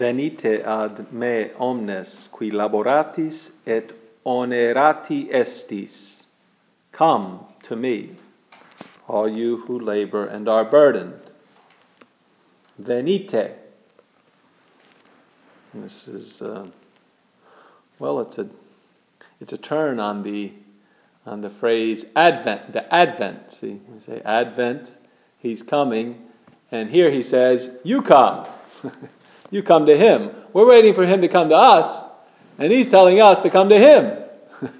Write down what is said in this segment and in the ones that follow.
Venite ad me omnes qui laboratis et onerati estis. Come to me, all you who labor and are burdened. Venite. This is, uh, well, it's a, it's a turn on the, on the phrase Advent, the Advent. See, we say Advent, He's coming, and here He says, You come. You come to him. We're waiting for him to come to us, and he's telling us to come to him.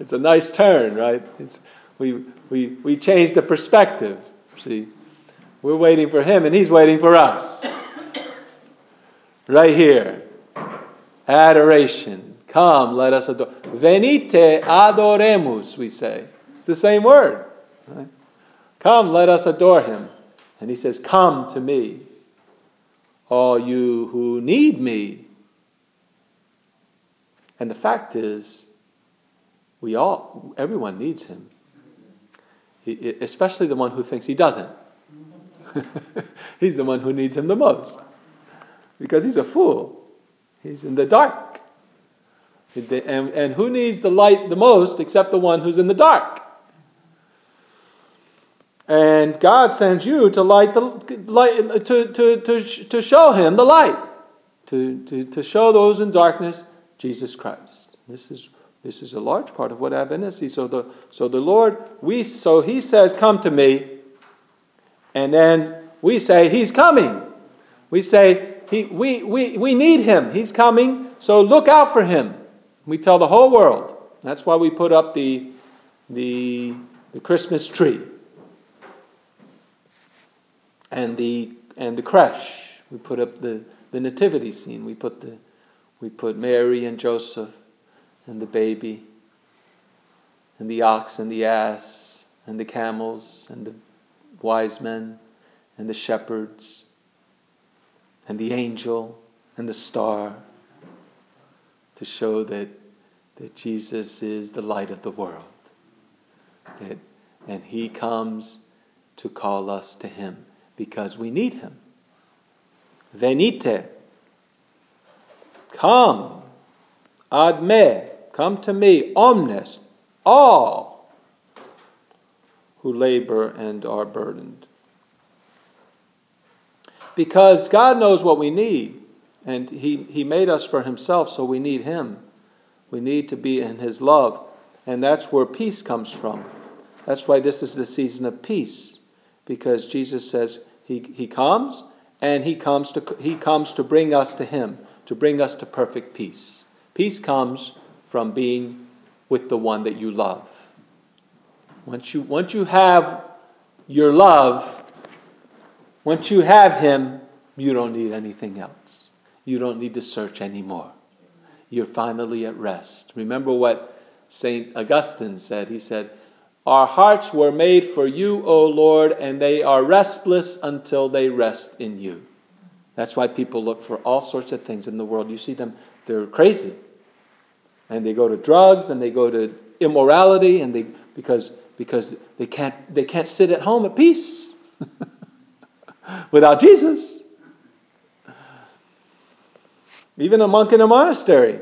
it's a nice turn, right? It's, we, we, we change the perspective. See, we're waiting for him, and he's waiting for us. Right here. Adoration. Come, let us adore. Venite adoremus, we say. It's the same word. Right? Come, let us adore him. And he says, Come to me all you who need me. And the fact is, we all, everyone needs him, he, especially the one who thinks he doesn't. he's the one who needs him the most because he's a fool. He's in the dark. And, and who needs the light the most except the one who's in the dark? And God sends you to light the light to, to, to, to show him the light, to, to, to show those in darkness Jesus Christ. This is this is a large part of what Advent is. So the so the Lord we so he says, Come to me, and then we say, He's coming. We say, he, we, we, we need him. He's coming, so look out for him. We tell the whole world. That's why we put up the, the, the Christmas tree and the and the creche. We put up the, the nativity scene. We put the we put Mary and Joseph and the baby and the ox and the ass and the camels and the wise men and the shepherds and the angel and the star to show that that Jesus is the light of the world. That and he comes to call us to him because we need him. Venite. Come. Ad me. Come to me. Omnes. All who labor and are burdened. Because God knows what we need, and he, he made us for Himself, so we need Him. We need to be in His love, and that's where peace comes from. That's why this is the season of peace because Jesus says he, he comes and he comes to he comes to bring us to him, to bring us to perfect peace. Peace comes from being with the one that you love. Once you once you have your love, once you have him, you don't need anything else. You don't need to search anymore. You're finally at rest. Remember what St. Augustine said? He said, our hearts were made for you, O Lord, and they are restless until they rest in you. That's why people look for all sorts of things in the world. You see them, they're crazy. And they go to drugs and they go to immorality and they because because they can't they can't sit at home at peace without Jesus. Even a monk in a monastery,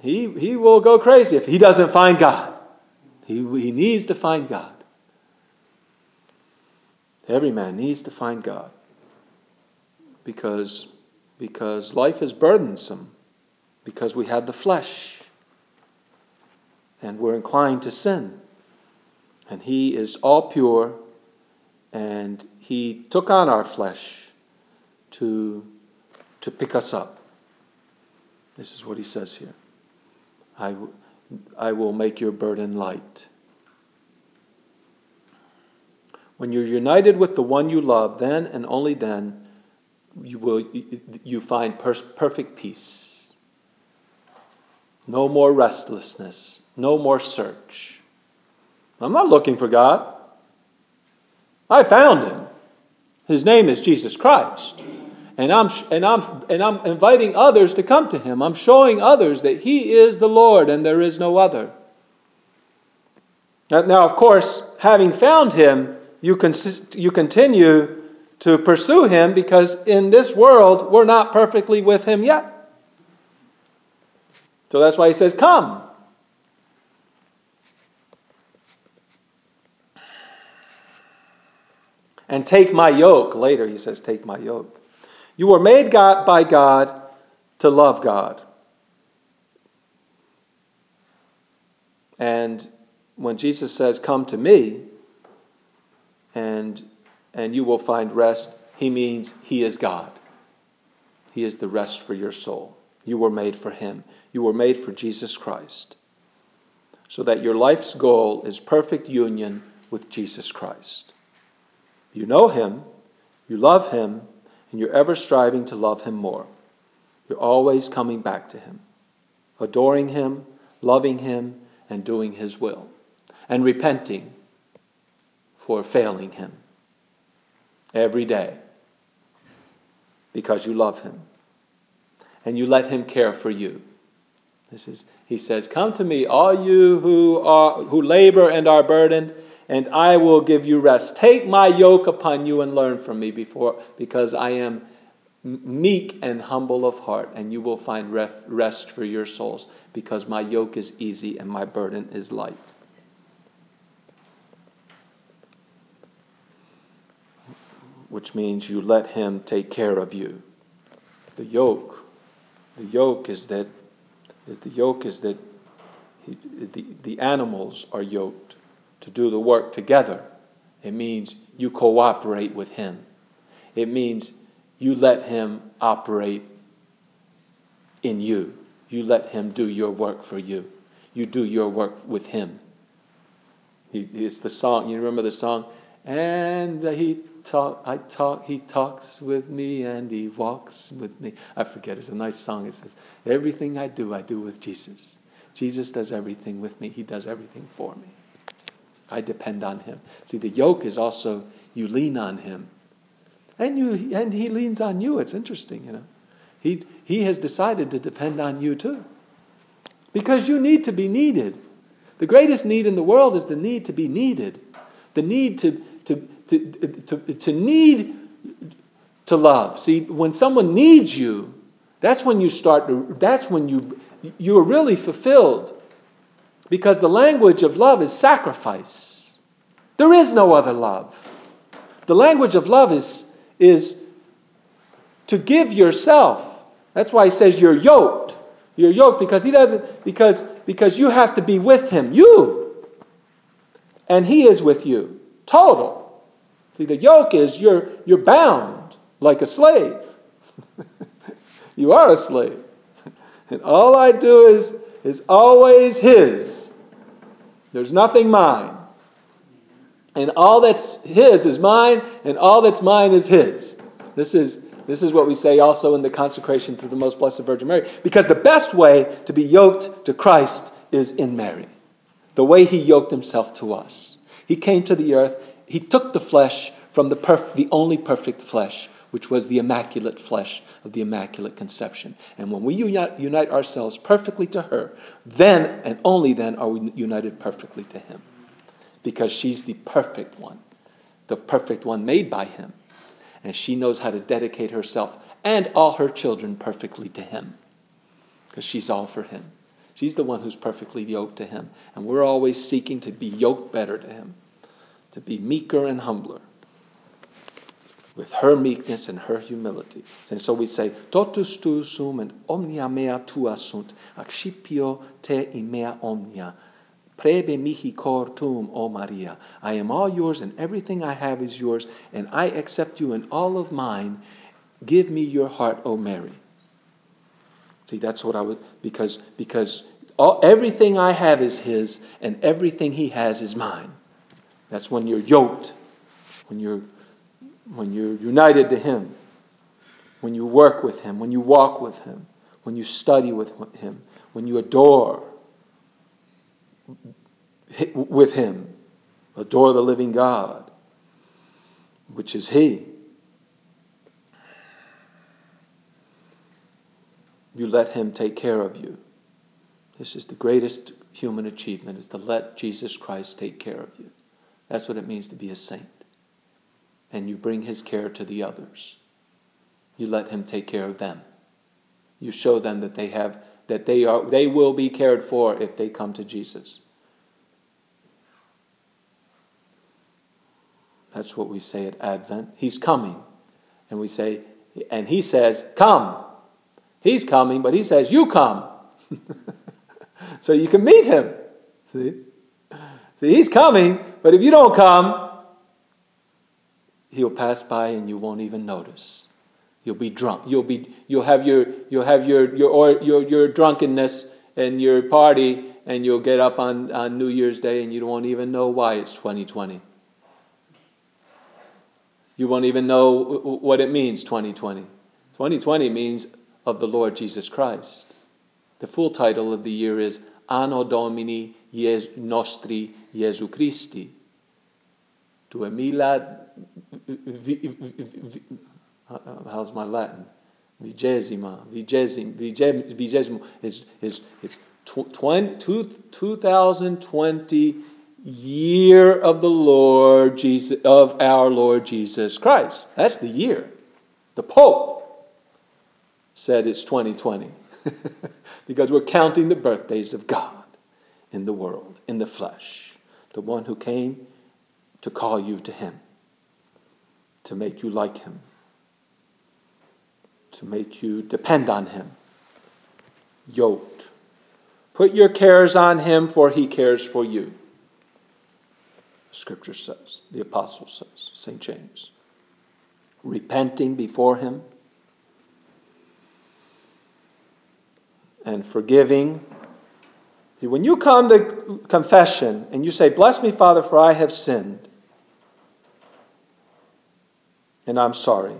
he, he will go crazy if he doesn't find God. He, he needs to find God. Every man needs to find God because, because life is burdensome, because we have the flesh and we're inclined to sin. And He is all pure and He took on our flesh to, to pick us up. This is what He says here. I, I will make your burden light. When you're united with the one you love, then and only then you will you find perfect peace. No more restlessness, no more search. I'm not looking for God. I found him. His name is Jesus Christ. And I'm, and, I'm, and I'm inviting others to come to him. I'm showing others that he is the Lord and there is no other. Now, of course, having found him, you, consist, you continue to pursue Him because in this world we're not perfectly with Him yet. So that's why He says, Come. And take my yoke. Later he says, Take my yoke. You were made God, by God to love God. And when Jesus says, Come to me, and, and you will find rest, he means he is God. He is the rest for your soul. You were made for him. You were made for Jesus Christ. So that your life's goal is perfect union with Jesus Christ. You know him, you love him, and you're ever striving to love him more. You're always coming back to him, adoring him, loving him, and doing his will, and repenting for failing him every day because you love him and you let him care for you. This is he says, "Come to me, all you who are who labor and are burdened, and I will give you rest. Take my yoke upon you and learn from me before because I am meek and humble of heart, and you will find rest for your souls, because my yoke is easy and my burden is light. Which means you let him take care of you. The yoke, the yoke is that, the yoke is that he, the, the animals are yoked to do the work together. It means you cooperate with him. It means you let Him operate in you. You let Him do your work for you. You do your work with Him. It's the song. You remember the song? And He talk. I talk. He talks with me, and He walks with me. I forget. It's a nice song. It says, "Everything I do, I do with Jesus. Jesus does everything with me. He does everything for me. I depend on Him." See, the yoke is also you lean on Him and you and he leans on you. It's interesting, you know. He he has decided to depend on you too. Because you need to be needed. The greatest need in the world is the need to be needed. The need to to to to, to need to love. See, when someone needs you, that's when you start to that's when you you are really fulfilled. Because the language of love is sacrifice. There is no other love. The language of love is is to give yourself. That's why he says you're yoked. You're yoked because he doesn't because because you have to be with him. You. And he is with you. Total. See, the yoke is you're you're bound like a slave. you are a slave. And all I do is is always his. There's nothing mine. And all that's his is mine, and all that's mine is his. This is, this is what we say also in the consecration to the most blessed Virgin Mary. Because the best way to be yoked to Christ is in Mary. The way he yoked himself to us. He came to the earth, he took the flesh from the, perf- the only perfect flesh, which was the immaculate flesh of the Immaculate Conception. And when we unite, ourselves perfectly to her, then and only then are we united perfectly to him because she's the perfect one, the perfect one made by Him. And she knows how to dedicate herself and all her children perfectly to Him because she's all for Him. She's the one who's perfectly yoked to Him. And we're always seeking to be yoked better to Him, to be meeker and humbler with her meekness and her humility. And so we say, Totus tu sum and omnia mea tua sunt, accipio te imea omnia. Prebe mihi cor tuum, O Maria. I am all yours, and everything I have is yours, and I accept you in all of mine. Give me your heart, O Mary. See, that's what I would because because all, everything I have is His, and everything He has is mine. That's when you're yoked, when you're when you're united to Him, when you work with Him, when you walk with Him, when you study with Him, when you adore with him. Adore the living God, which is He. You let Him take care of you. This is the greatest human achievement, is to let Jesus Christ take care of you. That's what it means to be a saint. And you bring his care to the others. You let him take care of them. You show them that they have that they are they will be cared for if they come to Jesus. That's what we say at Advent. He's coming. And we say, and he says, Come. He's coming, but he says, You come. so you can meet him. See? See, he's coming, but if you don't come, he'll pass by and you won't even notice. You'll be drunk. You'll be you'll have your you'll have your your your your drunkenness and your party and you'll get up on, on New Year's Day and you won't even know why it's 2020. You won't even know what it means 2020. 2020 means of the Lord Jesus Christ. The full title of the year is Anno Domini Nostri Jesu Christi. Duemila uh, how's my Latin? Vigesima, vigesim, vigesimo is is it's 2020 year of the Lord Jesus of our Lord Jesus Christ. That's the year. The Pope said it's 2020 because we're counting the birthdays of God in the world, in the flesh, the one who came to call you to him, to make you like him to make you depend on Him, yoked. Put your cares on Him, for He cares for you. Scripture says, the Apostle says, St. James. Repenting before Him and forgiving. When you come to confession and you say, Bless me, Father, for I have sinned, and I'm sorry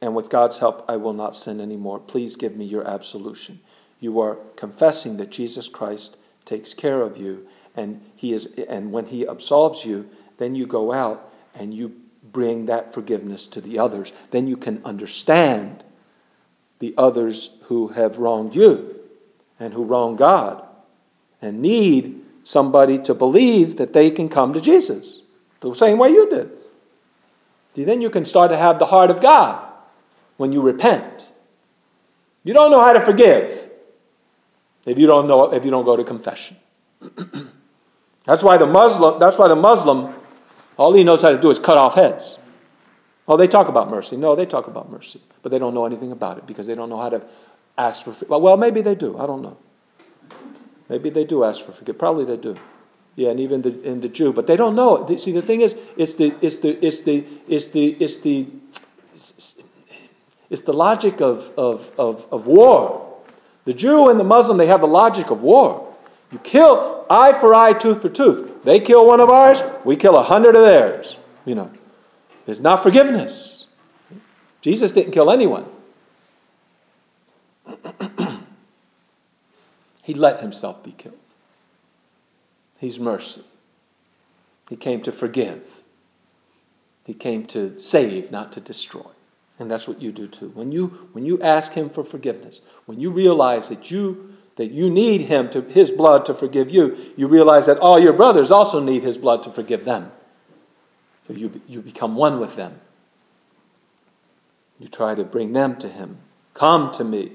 and with God's help, I will not sin anymore. Please give me your absolution. You are confessing that Jesus Christ takes care of you, and He is, and when He absolves you, then you go out and you bring that forgiveness to the others. Then you can understand the others who have wronged you and who wrong God and need somebody to believe that they can come to Jesus the same way you did. Then you can start to have the heart of God when you repent. You don't know how to forgive if you don't know if you don't go to confession. that's why the Muslim that's why the Muslim all he knows how to do is cut off heads. Oh, they talk about mercy. No, they talk about mercy, but they don't know anything about it because they don't know how to ask for. Well, maybe they do. I don't know. Maybe they do ask for forgiveness. Probably they do. Yeah, and even the, in the Jew, but they don't know. See, the thing is, it's the, it's the, it's the, it's the, it's the, it's the logic of, of, of, of war. The Jew and the Muslim, they have the logic of war. You kill eye for eye, tooth for tooth. They kill one of ours, we kill a hundred of theirs. You know, it's not forgiveness. Jesus didn't kill anyone. he let himself be killed. He's mercy. He came to forgive. He came to save, not to destroy. And that's what you do too. When you when you ask him for forgiveness, when you realize that you that you need him to his blood to forgive you, you realize that all your brothers also need his blood to forgive them. So you you become one with them. You try to bring them to him. Come to me.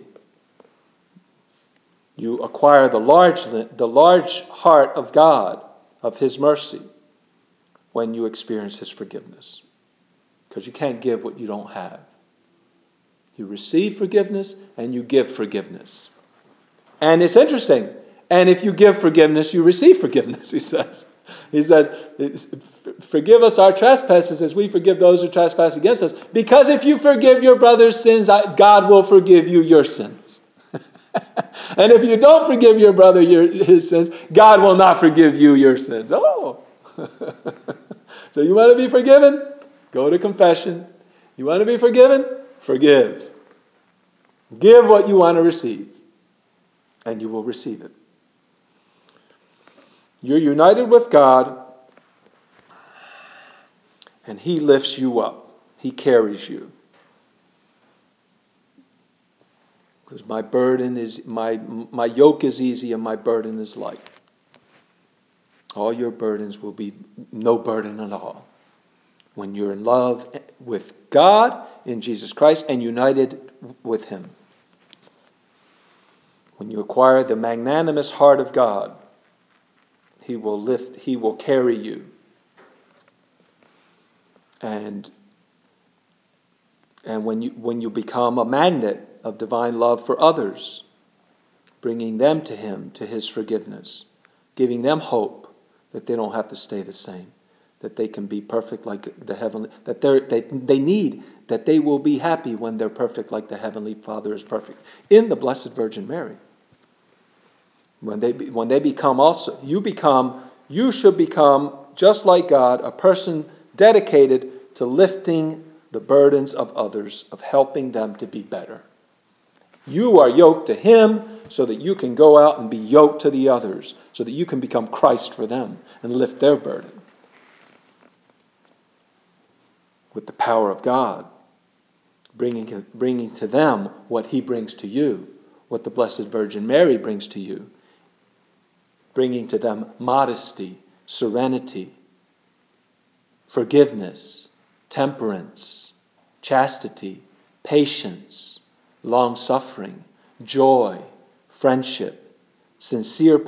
You acquire the large the large heart of God, of his mercy, when you experience his forgiveness. Because you can't give what you don't have. You receive forgiveness and you give forgiveness. And it's interesting. And if you give forgiveness, you receive forgiveness, he says. He says, Forgive us our trespasses as we forgive those who trespass against us. Because if you forgive your brother's sins, God will forgive you your sins. and if you don't forgive your brother your, his sins, God will not forgive you your sins. Oh! so you want to be forgiven? Go to confession. You want to be forgiven? Forgive. Give what you want to receive, and you will receive it. You're united with God, and He lifts you up, He carries you. Because my burden is, my, my yoke is easy and my burden is light. All your burdens will be no burden at all. when you're in love with God in Jesus Christ and united with Him. When you acquire the magnanimous heart of God, He will lift, He will carry you. And, and when, you, when you become a magnet of divine love for others, bringing them to Him, to His forgiveness, giving them hope that they don't have to stay the same, that they can be perfect like the heavenly, that they they need, that they will be happy when they're perfect like the Heavenly Father is perfect in the Blessed Virgin Mary. When they, when they become also, you become, you should become, just like God, a person dedicated to lifting the burdens of others, of helping them to be better. You are yoked to Him so that you can go out and be yoked to the others, so that you can become Christ for them and lift their burden. With the power of God, bringing, bringing to them what He brings to you, what the Blessed Virgin Mary brings to you bringing to them modesty, serenity, forgiveness, temperance, chastity, patience, long suffering, joy, friendship, sincere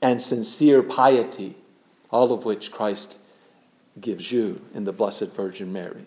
and sincere piety, all of which Christ gives you in the Blessed Virgin Mary.